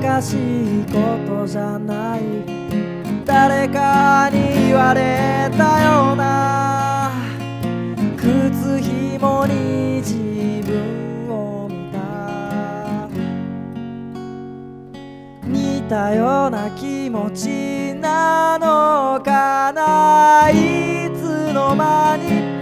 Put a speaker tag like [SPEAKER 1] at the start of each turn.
[SPEAKER 1] 難しいことじゃない。誰かに言われたような。靴ひもに自分を見た。似たような気持ちなのかな。いつの間に